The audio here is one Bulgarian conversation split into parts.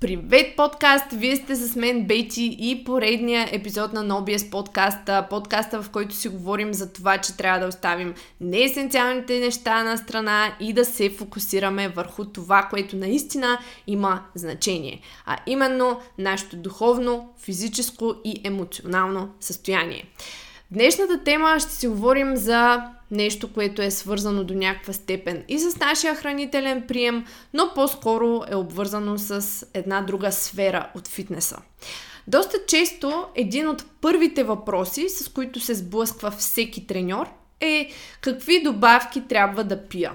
Привет подкаст! Вие сте с мен Бети и поредния епизод на NoBS подкаста. Подкаста, в който си говорим за това, че трябва да оставим неесенциалните неща на страна и да се фокусираме върху това, което наистина има значение. А именно нашето духовно, физическо и емоционално състояние. Днешната тема ще си говорим за нещо, което е свързано до някаква степен и с нашия хранителен прием, но по-скоро е обвързано с една друга сфера от фитнеса. Доста често един от първите въпроси, с които се сблъсква всеки треньор, е какви добавки трябва да пия.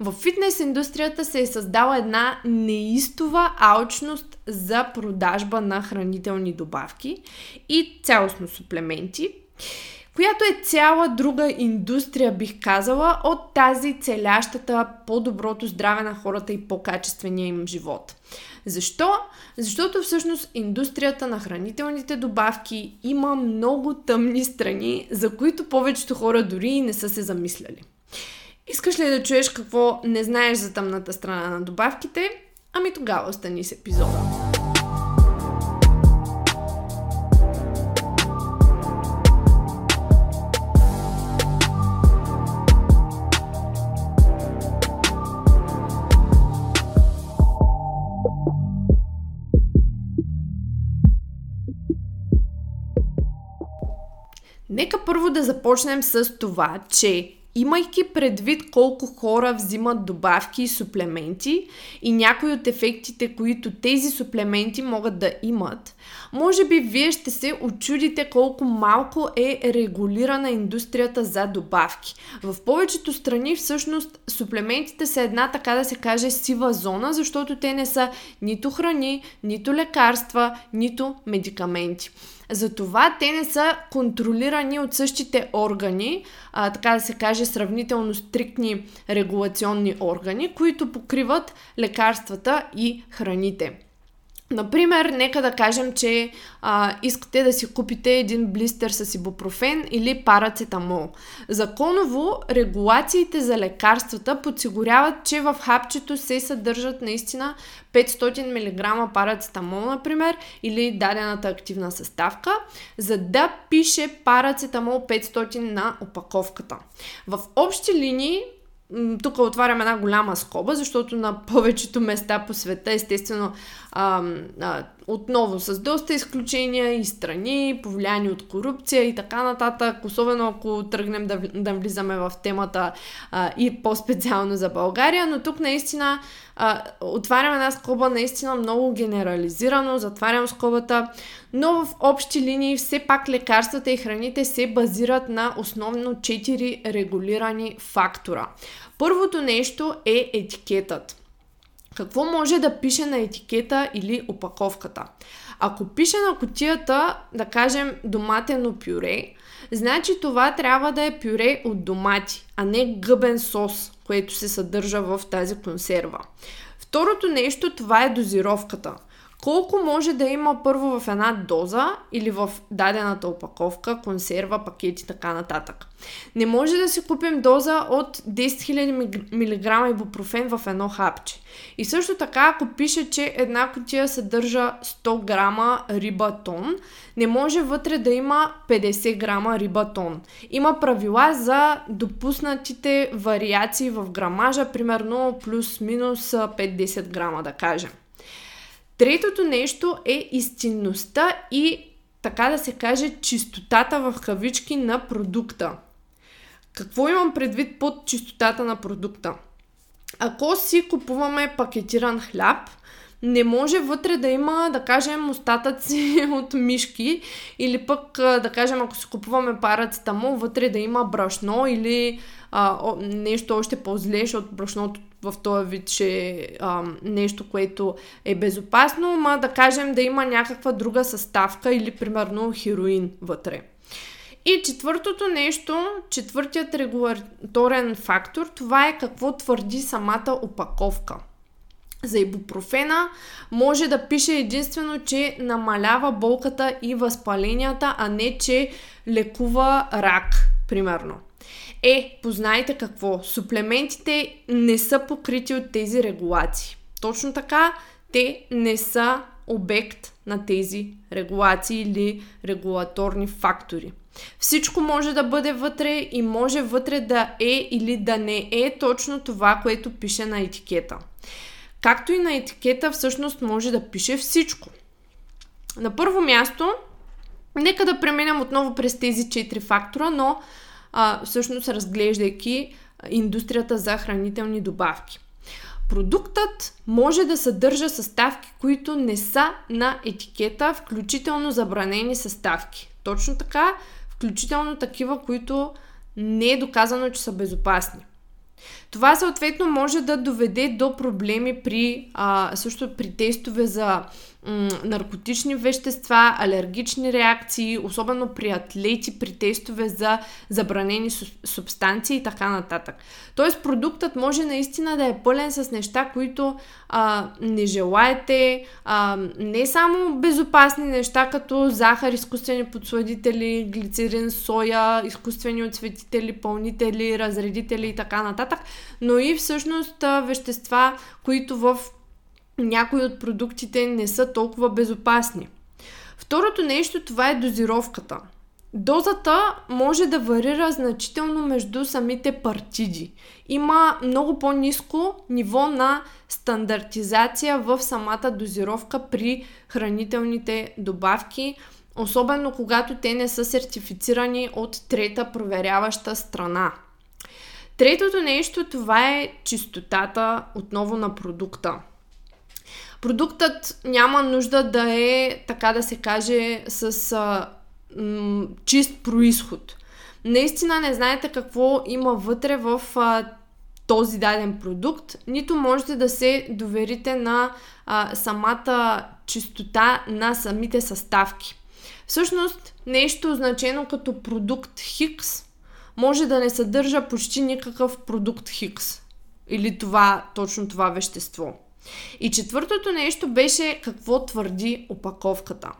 В фитнес индустрията се е създала една неистова алчност за продажба на хранителни добавки и цялостно суплементи, която е цяла друга индустрия, бих казала, от тази целящата по-доброто здраве на хората и по-качествения им живот. Защо? Защото всъщност индустрията на хранителните добавки има много тъмни страни, за които повечето хора дори и не са се замисляли. Искаш ли да чуеш какво не знаеш за тъмната страна на добавките? Ами тогава остани с епизода. Нека първо да започнем с това, че имайки предвид колко хора взимат добавки и суплементи и някои от ефектите, които тези суплементи могат да имат, може би вие ще се очудите колко малко е регулирана индустрията за добавки. В повечето страни всъщност суплементите са една така да се каже сива зона, защото те не са нито храни, нито лекарства, нито медикаменти. Затова те не са контролирани от същите органи, а, така да се каже сравнително стриктни регулационни органи, които покриват лекарствата и храните. Например, нека да кажем, че а, искате да си купите един блистер с ибупрофен или парацетамол. Законово, регулациите за лекарствата подсигуряват, че в хапчето се съдържат наистина 500 мг парацетамол, например, или дадената активна съставка, за да пише парацетамол 500 на опаковката. В общи линии тук отварям една голяма скоба, защото на повечето места по света, естествено, а, а, отново с доста изключения и страни, повлияни от корупция и така нататък, особено ако тръгнем да, да влизаме в темата а, и по-специално за България, но тук наистина а, отварям една скоба наистина много генерализирано, затварям скобата, но в общи линии все пак лекарствата и храните се базират на основно 4 регулирани фактора. Първото нещо е етикетът. Какво може да пише на етикета или опаковката? Ако пише на котията, да кажем, доматено пюре, значи това трябва да е пюре от домати, а не гъбен сос, което се съдържа в тази консерва. Второто нещо, това е дозировката – колко може да има първо в една доза или в дадената опаковка, консерва, пакет и така нататък. Не може да си купим доза от 10 000 мг ибупрофен в едно хапче. И също така, ако пише, че една котия съдържа 100 грама риба тон, не може вътре да има 50 грама риба тон. Има правила за допуснатите вариации в грамажа, примерно плюс-минус 5-10 грама, да кажем. Третото нещо е истинността и така да се каже чистотата в кавички на продукта. Какво имам предвид под чистотата на продукта? Ако си купуваме пакетиран хляб, не може вътре да има, да кажем, остатъци от мишки или пък, да кажем, ако си купуваме парацетамол, вътре да има брашно или а, нещо още по-зле, защото брашното в този вид ще е нещо, което е безопасно, ма да кажем да има някаква друга съставка или примерно хероин вътре. И четвъртото нещо, четвъртият регулаторен фактор, това е какво твърди самата опаковка. За ибупрофена може да пише единствено, че намалява болката и възпаленията, а не, че лекува рак, примерно. Е, познайте какво. Суплементите не са покрити от тези регулации. Точно така, те не са обект на тези регулации или регулаторни фактори. Всичко може да бъде вътре и може вътре да е или да не е точно това, което пише на етикета. Както и на етикета всъщност може да пише всичко. На първо място, нека да преминем отново през тези четири фактора, но а, всъщност разглеждайки индустрията за хранителни добавки. Продуктът може да съдържа съставки, които не са на етикета, включително забранени съставки. Точно така, включително такива, които не е доказано, че са безопасни. Това съответно може да доведе до проблеми при, а, също при тестове за наркотични вещества, алергични реакции, особено при атлети, при тестове за забранени субстанции и така нататък. Тоест продуктът може наистина да е пълен с неща, които а, не желаете, а, не само безопасни неща, като захар, изкуствени подсладители, глицерин, соя, изкуствени отцветители, пълнители, разредители и така нататък, но и всъщност вещества, които в някои от продуктите не са толкова безопасни. Второто нещо това е дозировката. Дозата може да варира значително между самите партиди. Има много по-низко ниво на стандартизация в самата дозировка при хранителните добавки, особено когато те не са сертифицирани от трета проверяваща страна. Третото нещо това е чистотата отново на продукта. Продуктът няма нужда да е, така да се каже, с а, м- чист происход. Наистина не знаете какво има вътре в а, този даден продукт, нито можете да се доверите на а, самата чистота на самите съставки. Всъщност, нещо значено като продукт Хикс може да не съдържа почти никакъв продукт Хикс. Или това, точно това вещество. И четвъртото нещо беше какво твърди опаковката.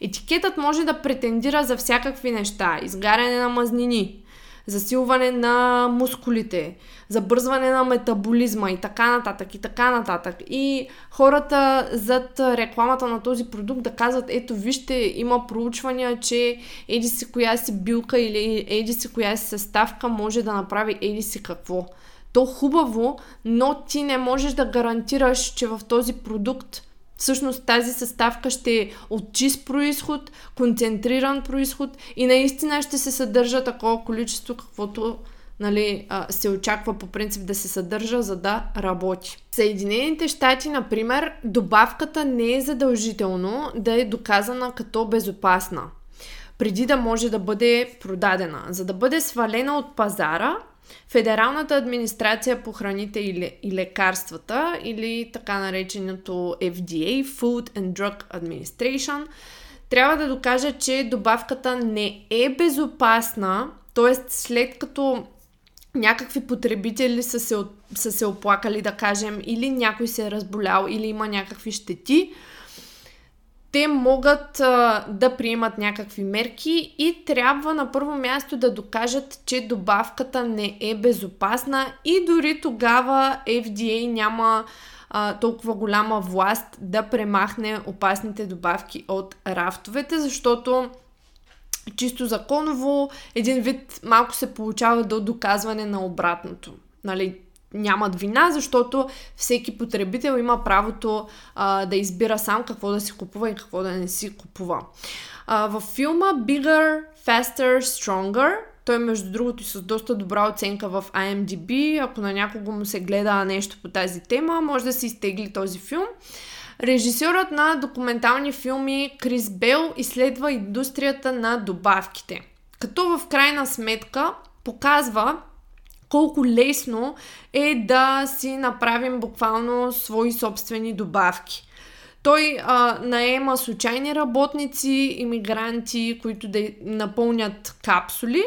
Етикетът може да претендира за всякакви неща. Изгаряне на мазнини, засилване на мускулите, забързване на метаболизма и така нататък, и така нататък. И хората зад рекламата на този продукт да казват, ето вижте, има проучвания, че еди си коя си билка или еди си коя си съставка може да направи еди си какво то хубаво, но ти не можеш да гарантираш, че в този продукт всъщност тази съставка ще е от чист происход, концентриран происход и наистина ще се съдържа такова количество, каквото нали, се очаква по принцип да се съдържа, за да работи. В Съединените щати, например, добавката не е задължително да е доказана като безопасна преди да може да бъде продадена. За да бъде свалена от пазара, Федералната администрация по храните и лекарствата или така нареченото FDA, Food and Drug Administration, трябва да докаже, че добавката не е безопасна, т.е. след като някакви потребители са се, са се оплакали, да кажем, или някой се е разболял, или има някакви щети, те могат а, да приемат някакви мерки и трябва на първо място да докажат, че добавката не е безопасна и дори тогава FDA няма а, толкова голяма власт да премахне опасните добавки от рафтовете, защото чисто законово един вид малко се получава до доказване на обратното. Нали, нямат вина, защото всеки потребител има правото а, да избира сам какво да си купува и какво да не си купува. А, във филма Bigger, Faster, Stronger той, между другото, и с доста добра оценка в IMDb. Ако на някого му се гледа нещо по тази тема, може да се изтегли този филм. Режисьорът на документални филми Крис Бел изследва индустрията на добавките. Като в крайна сметка показва колко лесно е да си направим буквално свои собствени добавки. Той а, наема случайни работници, иммигранти, които да напълнят капсули,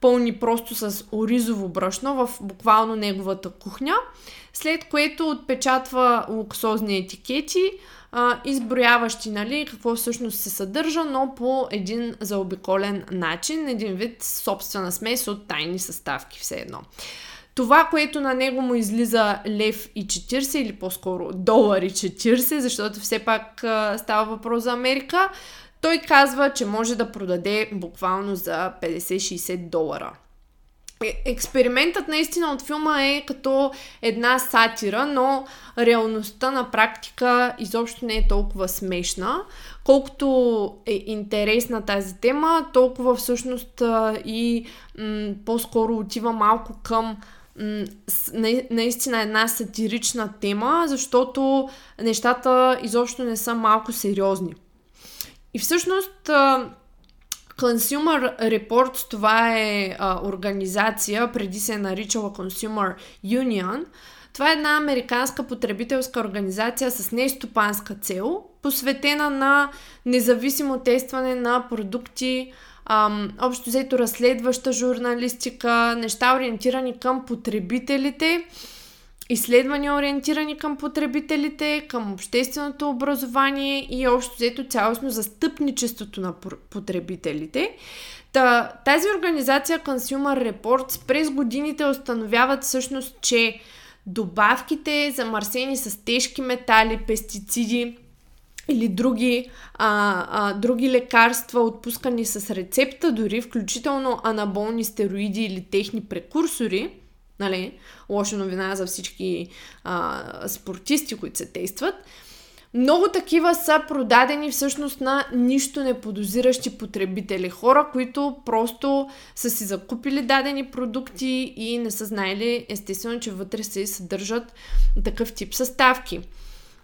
пълни просто с оризово брашно в буквално неговата кухня, след което отпечатва луксозни етикети, а, изброяващи нали, какво всъщност се съдържа, но по един заобиколен начин, един вид собствена смес от тайни съставки все едно. това, което на него му излиза лев и 40 или по-скоро долар и 40, защото все пак а, става въпрос за Америка, той казва, че може да продаде буквално за 50-60 долара. Експериментът наистина от филма е като една сатира, но реалността на практика изобщо не е толкова смешна. Колкото е интересна тази тема, толкова всъщност и м- по-скоро отива малко към наистина една сатирична тема, защото нещата изобщо не са малко сериозни. И всъщност Consumer Reports, това е а, организация, преди се е наричала Consumer Union. Това е една американска потребителска организация с нестопанска цел, посветена на независимо тестване на продукти, ам, общо взето разследваща журналистика, неща ориентирани към потребителите изследвания ориентирани към потребителите, към общественото образование и общо взето цялостно застъпничеството на потребителите. Та, тази организация Consumer Reports през годините установяват всъщност, че добавките замърсени с тежки метали, пестициди или други, а, а, други лекарства, отпускани с рецепта, дори включително анаболни стероиди или техни прекурсори, нали, лоша новина за всички а, спортисти, които се тестват. Много такива са продадени всъщност на нищо не подозиращи потребители. Хора, които просто са си закупили дадени продукти и не са знаели естествено, че вътре се съдържат такъв тип съставки.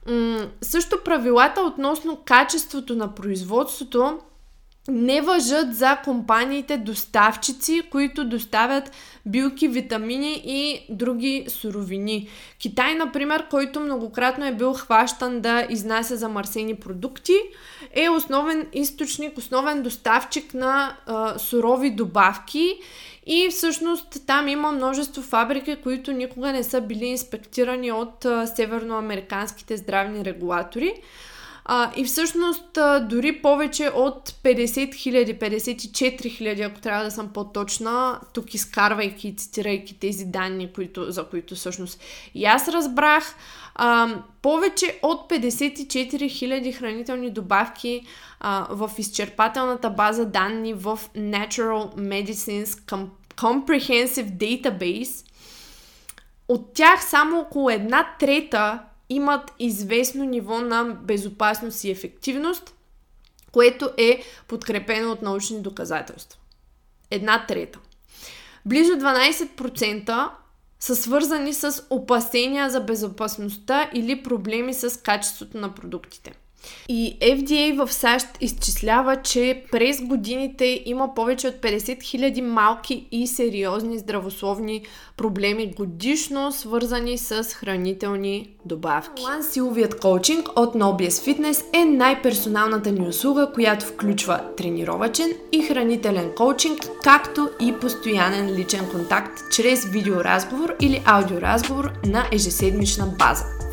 М- също правилата относно качеството на производството не въжат за компаниите доставчици, които доставят билки, витамини и други суровини. Китай, например, който многократно е бил хващан да изнася замърсени продукти, е основен източник, основен доставчик на а, сурови добавки и всъщност там има множество фабрики, които никога не са били инспектирани от а, северноамериканските здравни регулатори. А, и всъщност дори повече от 50 000, 54 000, ако трябва да съм по-точна, тук изкарвайки и цитирайки тези данни, които, за които всъщност и аз разбрах, а, повече от 54 000 хранителни добавки а, в изчерпателната база данни в Natural Medicines Comprehensive Database. От тях само около една трета имат известно ниво на безопасност и ефективност, което е подкрепено от научни доказателства. Една трета. Близо 12% са свързани с опасения за безопасността или проблеми с качеството на продуктите. И FDA в САЩ изчислява, че през годините има повече от 50 000 малки и сериозни здравословни проблеми годишно, свързани с хранителни добавки. One силовият коучинг от Nobies Fitness е най-персоналната ни услуга, която включва тренировачен и хранителен коучинг, както и постоянен личен контакт чрез видеоразговор или аудиоразговор на ежеседмична база.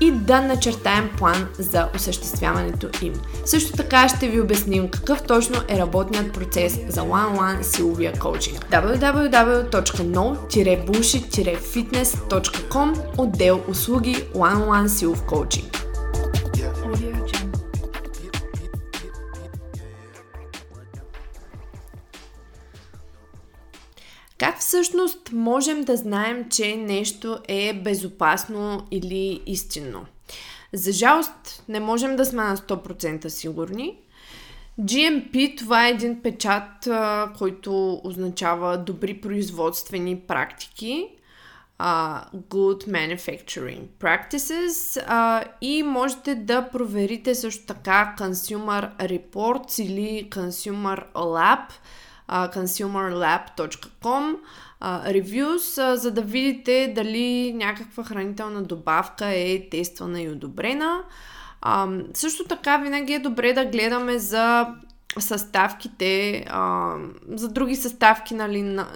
и да начертаем план за осъществяването им. Също така ще ви обясним какъв точно е работният процес за one-on-one силовия коучинг. www.no-bullshit-fitness.com отдел услуги one-on-one силов коучинг. Как всъщност можем да знаем, че нещо е безопасно или истинно? За жалост не можем да сме на 100% сигурни. GMP това е един печат, който означава добри производствени практики, Good Manufacturing Practices и можете да проверите също така Consumer Reports или Consumer Lab, consumerlab.com reviews, за да видите дали някаква хранителна добавка е тествана и одобрена. Също така винаги е добре да гледаме за съставките, за други съставки, нали, на,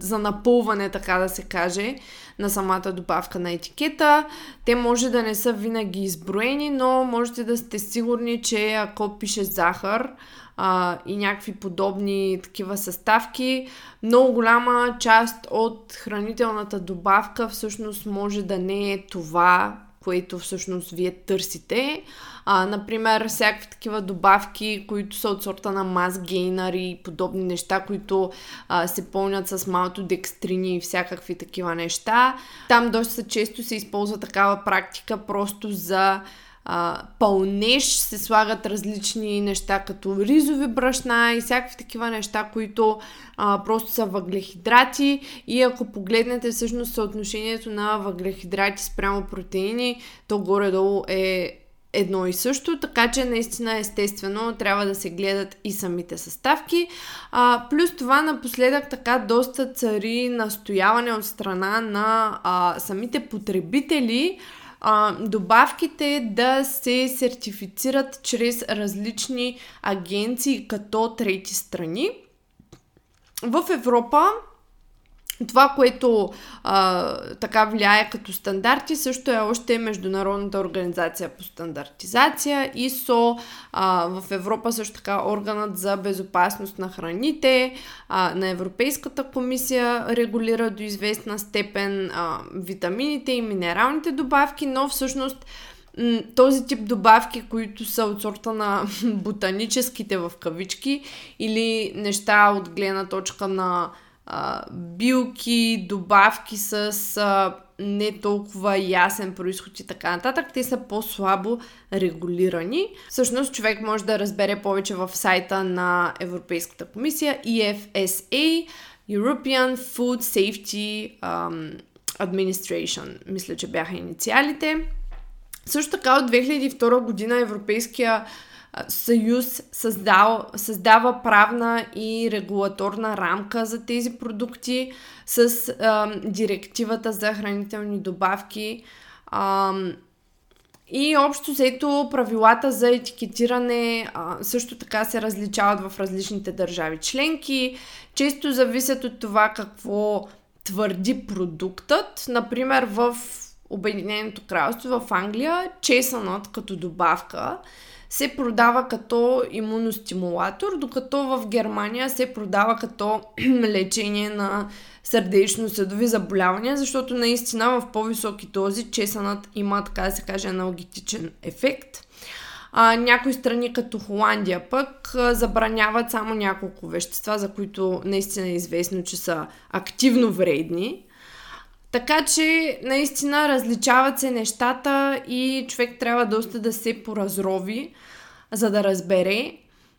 за напълване, така да се каже, на самата добавка на етикета. Те може да не са винаги изброени, но можете да сте сигурни, че ако пише захар а, и някакви подобни такива съставки, много голяма част от хранителната добавка всъщност може да не е това, което всъщност вие търсите. А, например, всякакви такива добавки, които са от сорта на мас гейнър и подобни неща, които а, се пълнят с малко декстрини и всякакви такива неща. Там доста често се използва такава практика просто за а, пълнеж, се слагат различни неща, като ризови брашна и всякакви такива неща, които а, просто са въглехидрати и ако погледнете всъщност съотношението на въглехидрати спрямо протеини, то горе-долу е едно и също, така че наистина естествено трябва да се гледат и самите съставки. А, плюс това напоследък така доста цари настояване от страна на а, самите потребители, а, добавките да се сертифицират чрез различни агенции като трети страни. В Европа това, което а, така влияе като стандарти, също е още Международната организация по стандартизация, ИСО, а, в Европа също така органът за безопасност на храните, а, на Европейската комисия регулира до известна степен а, витамините и минералните добавки, но всъщност този тип добавки, които са от сорта на ботаническите в кавички или неща от гледна точка на а, билки, добавки с а, не толкова ясен происход и така нататък, те са по-слабо регулирани. Всъщност човек може да разбере повече в сайта на Европейската комисия EFSA, European Food Safety um, Administration, мисля, че бяха инициалите. Също така от 2002 година Европейския съюз създал, създава правна и регулаторна рамка за тези продукти с а, директивата за хранителни добавки. А, и общо взето правилата за етикетиране а, също така се различават в различните държави членки. Често зависят от това какво твърди продуктът. Например, в Обединеното кралство, в Англия, чесънът като добавка се продава като имуностимулатор, докато в Германия се продава като лечение на сърдечно-съдови заболявания, защото наистина в по-високи дози чесънът има, така да се каже, аналогетичен ефект. А, някои страни като Холандия пък забраняват само няколко вещества, за които наистина е известно, че са активно вредни. Така че, наистина, различават се нещата и човек трябва доста да се поразрови, за да разбере.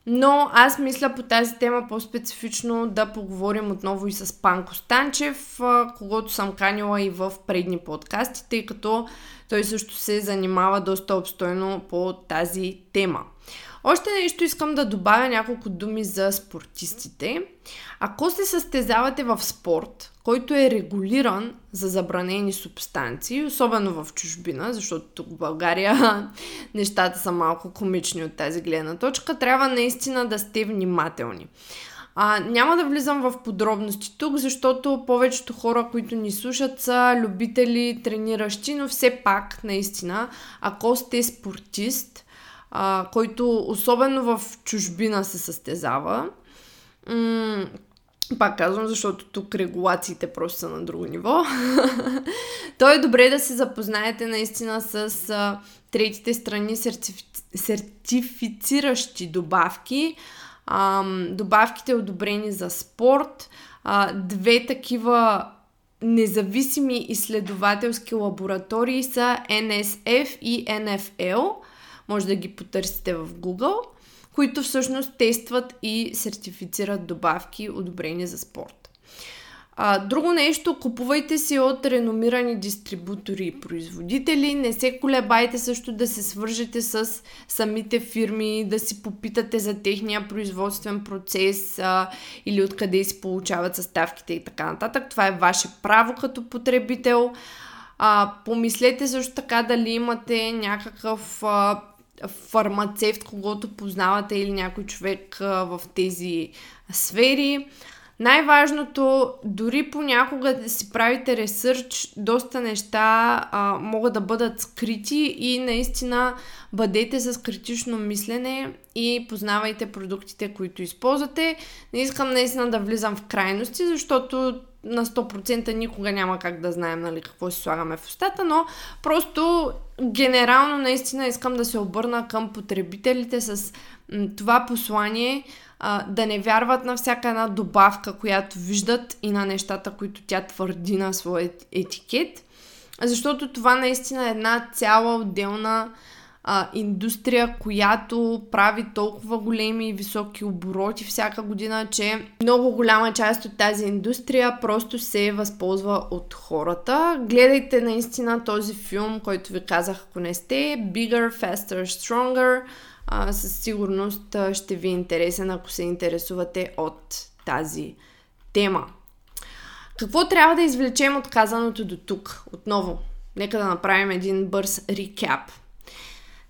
Но аз мисля по тази тема по-специфично да поговорим отново и с Панко Станчев, когато съм канила и в предни подкасти, тъй като той също се занимава доста обстойно по тази тема. Още нещо искам да добавя няколко думи за спортистите. Ако се състезавате в спорт, който е регулиран за забранени субстанции, особено в чужбина, защото тук в България нещата са малко комични от тази гледна точка, трябва наистина да сте внимателни. А, няма да влизам в подробности тук, защото повечето хора, които ни слушат, са любители, трениращи, но все пак, наистина, ако сте спортист, а, който особено в чужбина се състезава, м- пак казвам, защото тук регулациите просто са на друго ниво. То е добре да се запознаете наистина с а, третите страни сертифи... сертифициращи добавки. А, добавките одобрени за спорт. А, две такива независими изследователски лаборатории са NSF и NFL. Може да ги потърсите в Google които всъщност тестват и сертифицират добавки, одобрени за спорт. А, друго нещо, купувайте си от реномирани дистрибутори и производители. Не се колебайте също да се свържете с самите фирми, да си попитате за техния производствен процес а, или откъде си получават съставките и така нататък. Това е ваше право като потребител. А, помислете също така дали имате някакъв а, фармацевт, когато познавате или някой човек в тези сфери. Най-важното, дори понякога да си правите ресърч, доста неща а, могат да бъдат скрити и наистина бъдете с критично мислене и познавайте продуктите, които използвате. Не искам наистина да влизам в крайности, защото на 100% никога няма как да знаем нали, какво си слагаме в устата, но просто генерално наистина искам да се обърна към потребителите с м, това послание а, да не вярват на всяка една добавка, която виждат и на нещата, които тя твърди на своя етикет, защото това наистина е една цяла отделна а, индустрия, която прави толкова големи и високи обороти всяка година, че много голяма част от тази индустрия просто се възползва от хората. Гледайте наистина този филм, който ви казах, ако не сте, Bigger, Faster, Stronger. А, със сигурност ще ви е интересен, ако се интересувате от тази тема. Какво трябва да извлечем от казаното до тук? Отново, нека да направим един бърз рекап.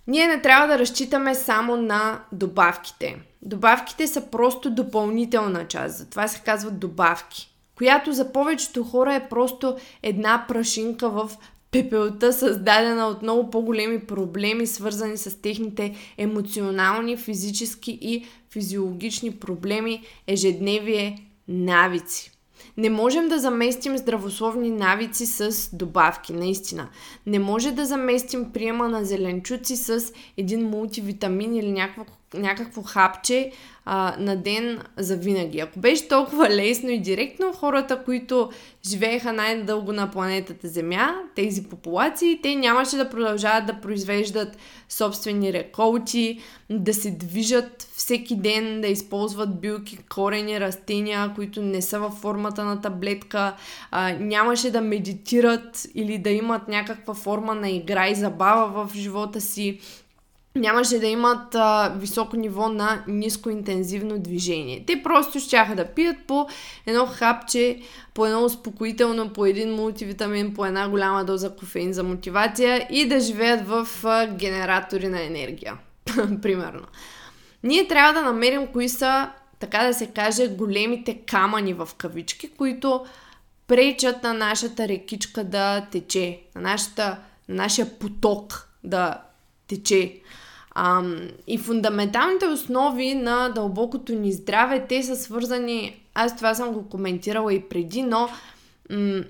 Ние не трябва да разчитаме само на добавките. Добавките са просто допълнителна част, затова се казват добавки, която за повечето хора е просто една прашинка в пепелта, създадена от много по-големи проблеми, свързани с техните емоционални, физически и физиологични проблеми, ежедневие, навици. Не можем да заместим здравословни навици с добавки, наистина. Не може да заместим приема на зеленчуци с един мултивитамин или някакво, някакво хапче а, на ден за винаги. Ако беше толкова лесно и директно, хората, които живееха най-дълго на планетата Земя, тези популации, те нямаше да продължават да произвеждат собствени реколти, да се движат всеки ден, да използват билки, корени, растения, които не са във формата на таблетка, а, нямаше да медитират или да имат някаква форма на игра и забава в живота си, нямаше да имат а, високо ниво на ниско интензивно движение. Те просто щяха да пият по едно хапче, по едно успокоително, по един мултивитамин, по една голяма доза кофеин за мотивация и да живеят в а, генератори на енергия. Примерно. Ние трябва да намерим кои са, така да се каже, големите камъни в кавички, които пречат на нашата рекичка да тече, на, нашата, на нашия поток да тече. Ам, и фундаменталните основи на дълбокото ни здраве, те са свързани, аз това съм го коментирала и преди, но м-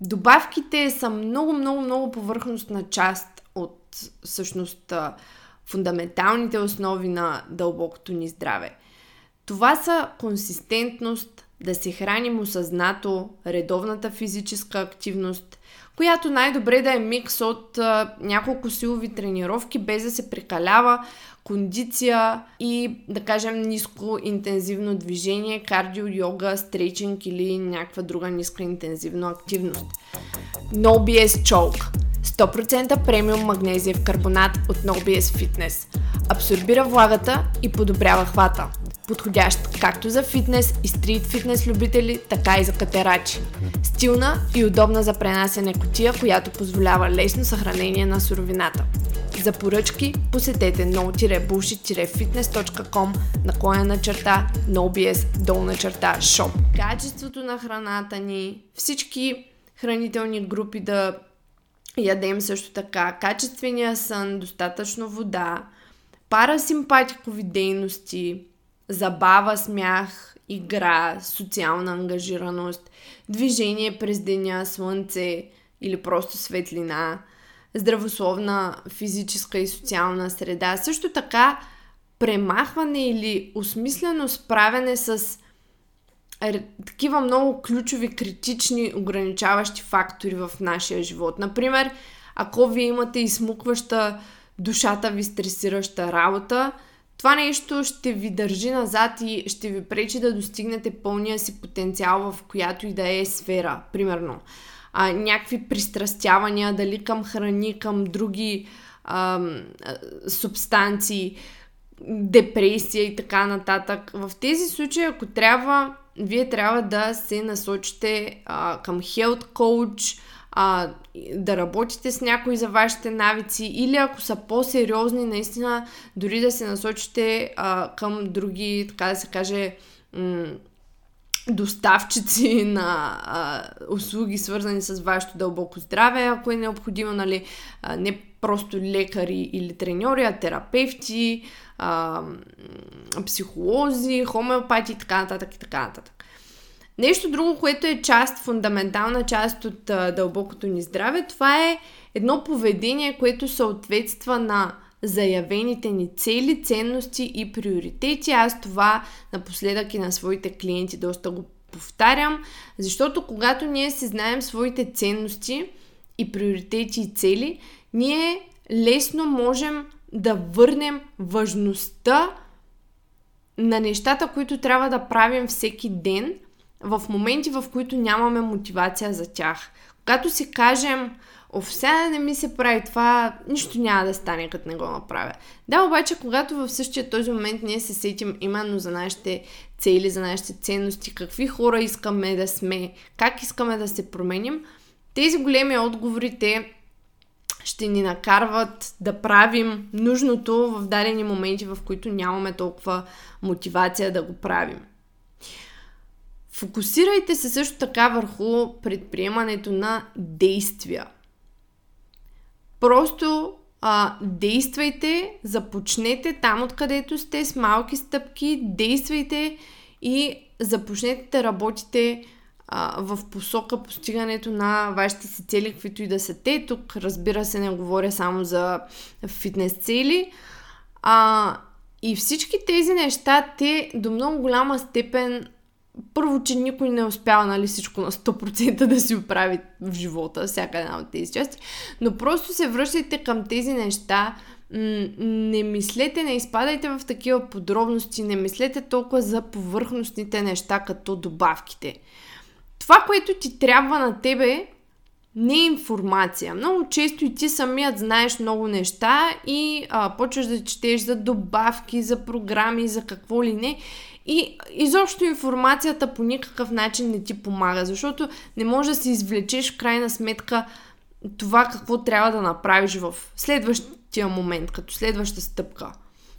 добавките са много, много, много повърхностна част от всъщност фундаменталните основи на дълбокото ни здраве. Това са консистентност, да се храним осъзнато, редовната физическа активност, която най-добре да е микс от а, няколко силови тренировки, без да се прекалява, кондиция и, да кажем, ниско интензивно движение, кардио, йога, стрейчинг или някаква друга ниска интензивна активност. No BS Choke 100% премиум магнезиев карбонат от No BS Fitness. Абсорбира влагата и подобрява хвата подходящ както за фитнес и стрит фитнес любители, така и за катерачи. Стилна и удобна за пренасене котия, която позволява лесно съхранение на суровината. За поръчки посетете no-bullshit-fitness.com наклоня на черта nobs долна черта shop. Качеството на храната ни, всички хранителни групи да ядем също така, качествения сън, достатъчно вода, парасимпатикови дейности, забава, смях, игра, социална ангажираност, движение през деня, слънце или просто светлина, здравословна физическа и социална среда. Също така премахване или осмислено справяне с такива много ключови, критични, ограничаващи фактори в нашия живот. Например, ако вие имате измукваща душата ви стресираща работа, това нещо ще ви държи назад и ще ви пречи да достигнете пълния си потенциал в която и да е сфера, примерно. А, някакви пристрастявания, дали към храни, към други а, субстанции, депресия и така нататък. В тези случаи, ако трябва, вие трябва да се насочите а, към health coach, а, да работите с някой за вашите навици или ако са по-сериозни, наистина дори да се насочите а, към други, така да се каже, м- доставчици на а, услуги, свързани с вашето дълбоко здраве, ако е необходимо, нали, а, не просто лекари или треньори, а терапевти, а, психолози, хомеопати и така нататък и така нататък. Нещо друго, което е част, фундаментална част от а, дълбокото ни здраве, това е едно поведение, което съответства на заявените ни цели, ценности и приоритети. Аз това напоследък и на своите клиенти доста го повтарям, защото когато ние си знаем своите ценности и приоритети и цели, ние лесно можем да върнем важността на нещата, които трябва да правим всеки ден в моменти, в които нямаме мотивация за тях. Когато си кажем, Оф, сега не ми се прави това, нищо няма да стане, като не го направя. Да, обаче, когато в същия този момент ние се сетим именно за нашите цели, за нашите ценности, какви хора искаме да сме, как искаме да се променим, тези големи отговори, те ще ни накарват да правим нужното в дадени моменти, в които нямаме толкова мотивация да го правим. Фокусирайте се също така върху предприемането на действия – Просто а, действайте, започнете там, откъдето сте, с малки стъпки, действайте и започнете да работите а, в посока постигането на вашите си цели, каквито и да са те. Тук, разбира се, не говоря само за фитнес цели. А, и всички тези неща, те до много голяма степен първо, че никой не успява нали, всичко на 100% да си оправи в живота, всяка една от тези части, но просто се връщайте към тези неща, не мислете, не изпадайте в такива подробности, не мислете толкова за повърхностните неща, като добавките. Това, което ти трябва на тебе, не е информация. Много често и ти самият знаеш много неща и а, почваш да четеш за добавки, за програми, за какво ли не и изобщо информацията по никакъв начин не ти помага, защото не можеш да си извлечеш в крайна сметка това какво трябва да направиш в следващия момент, като следваща стъпка.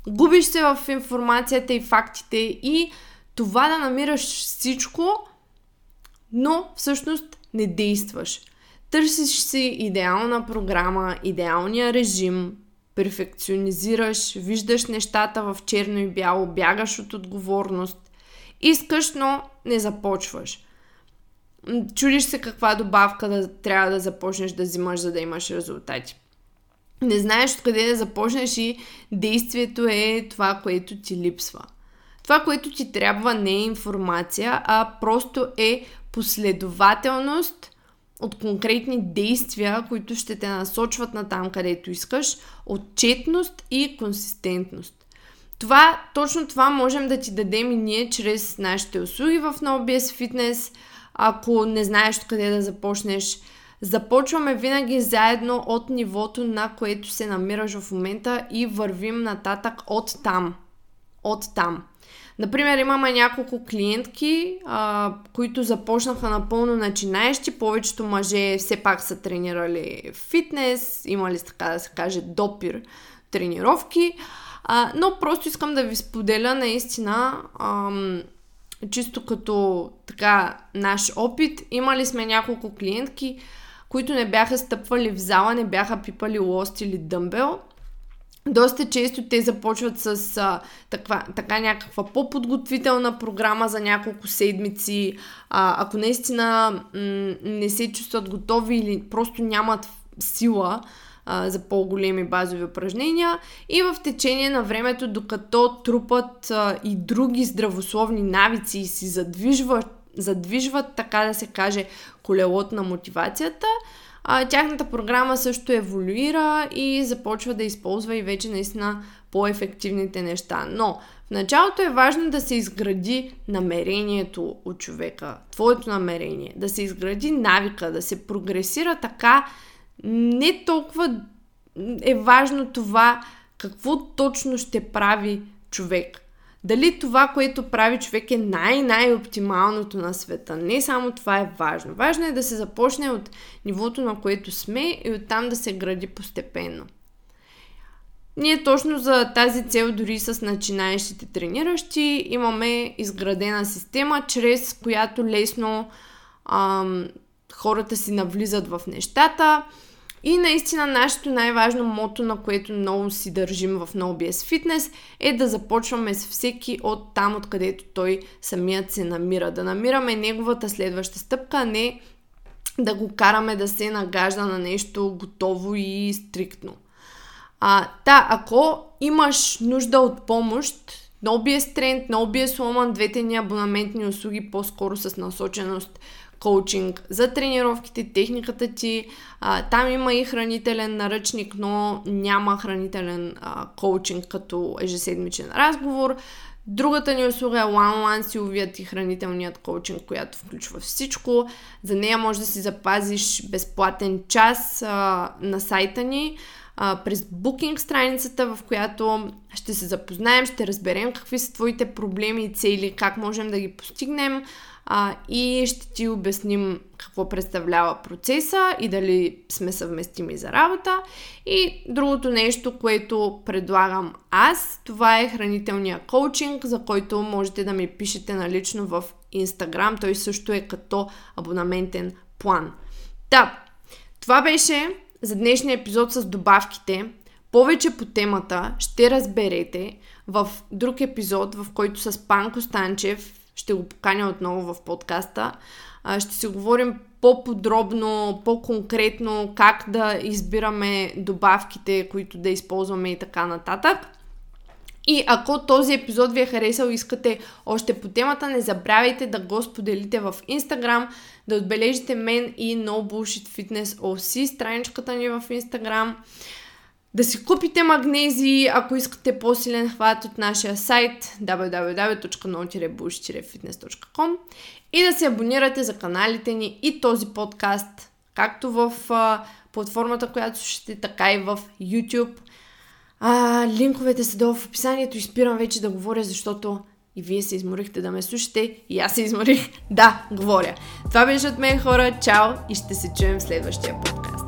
Губиш се в информацията и фактите и това да намираш всичко, но всъщност не действаш. Търсиш си идеална програма, идеалния режим, перфекционизираш, виждаш нещата в черно и бяло, бягаш от отговорност. Искаш, но не започваш. Чудиш се каква добавка да трябва да започнеш да взимаш, за да имаш резултати. Не знаеш откъде да започнеш и действието е това, което ти липсва. Това, което ти трябва не е информация, а просто е последователност от конкретни действия, които ще те насочват на там, където искаш, отчетност и консистентност. Това, точно това можем да ти дадем и ние чрез нашите услуги в NoBS Fitness. Ако не знаеш къде да започнеш, започваме винаги заедно от нивото, на което се намираш в момента и вървим нататък от там. От там. Например, имаме няколко клиентки, а, които започнаха напълно начинаещи. Повечето мъже все пак са тренирали фитнес, имали, така да се каже, допир тренировки. А, но просто искам да ви споделя наистина, ам, чисто като така наш опит. Имали сме няколко клиентки, които не бяха стъпвали в зала, не бяха пипали лост или дъмбел доста често те започват с а, така, така някаква по-подготвителна програма за няколко седмици. А, ако наистина м- не се чувстват готови или просто нямат сила а, за по-големи базови упражнения и в течение на времето, докато трупат а, и други здравословни навици и си задвижват, задвижват, така да се каже, колелото на мотивацията, а, тяхната програма също еволюира и започва да използва и вече наистина по-ефективните неща. Но в началото е важно да се изгради намерението от човека, твоето намерение, да се изгради навика, да се прогресира така. Не толкова е важно това какво точно ще прави човек. Дали това, което прави човек е най-най-оптималното на света. Не само това е важно. Важно е да се започне от нивото, на което сме и оттам да се гради постепенно. Ние точно за тази цел, дори с начинаещите трениращи, имаме изградена система, чрез която лесно ам, хората си навлизат в нещата. И наистина нашето най-важно мото, на което много си държим в NoBS Fitness е да започваме с всеки от там, откъдето той самият се намира. Да намираме неговата следваща стъпка, а не да го караме да се нагажда на нещо готово и стриктно. А, та, ако имаш нужда от помощ, NoBS Trend, NoBS Woman, двете ни абонаментни услуги по-скоро с насоченост коучинг за тренировките, техниката ти. Там има и хранителен наръчник, но няма хранителен коучинг като ежеседмичен разговор. Другата ни услуга е One-on-One силовият и хранителният коучинг, която включва всичко. За нея може да си запазиш безплатен час на сайта ни през букинг страницата, в която ще се запознаем, ще разберем какви са твоите проблеми и цели, как можем да ги постигнем а, и ще ти обясним какво представлява процеса и дали сме съвместими за работа. И другото нещо, което предлагам аз, това е хранителния коучинг, за който можете да ми пишете налично в Instagram. Той също е като абонаментен план. Да, това беше за днешния епизод с добавките. Повече по темата ще разберете в друг епизод, в който с Панко Станчев ще го поканя отново в подкаста. Ще си говорим по-подробно, по-конкретно как да избираме добавките, които да използваме и така нататък. И ако този епизод ви е харесал и искате още по темата, не забравяйте да го споделите в Instagram, да отбележите мен и No Bullshit Fitness OC, страничката ни в Instagram. Да си купите магнези, ако искате по-силен хват от нашия сайт www.no-bullshit-fitness.com и да се абонирате за каналите ни и този подкаст, както в а, платформата, която слушате, така и в YouTube – а, линковете са долу в описанието и спирам вече да говоря, защото и вие се изморихте да ме слушате и аз се изморих да говоря. Това беше от мен хора. Чао и ще се чуем в следващия подкаст.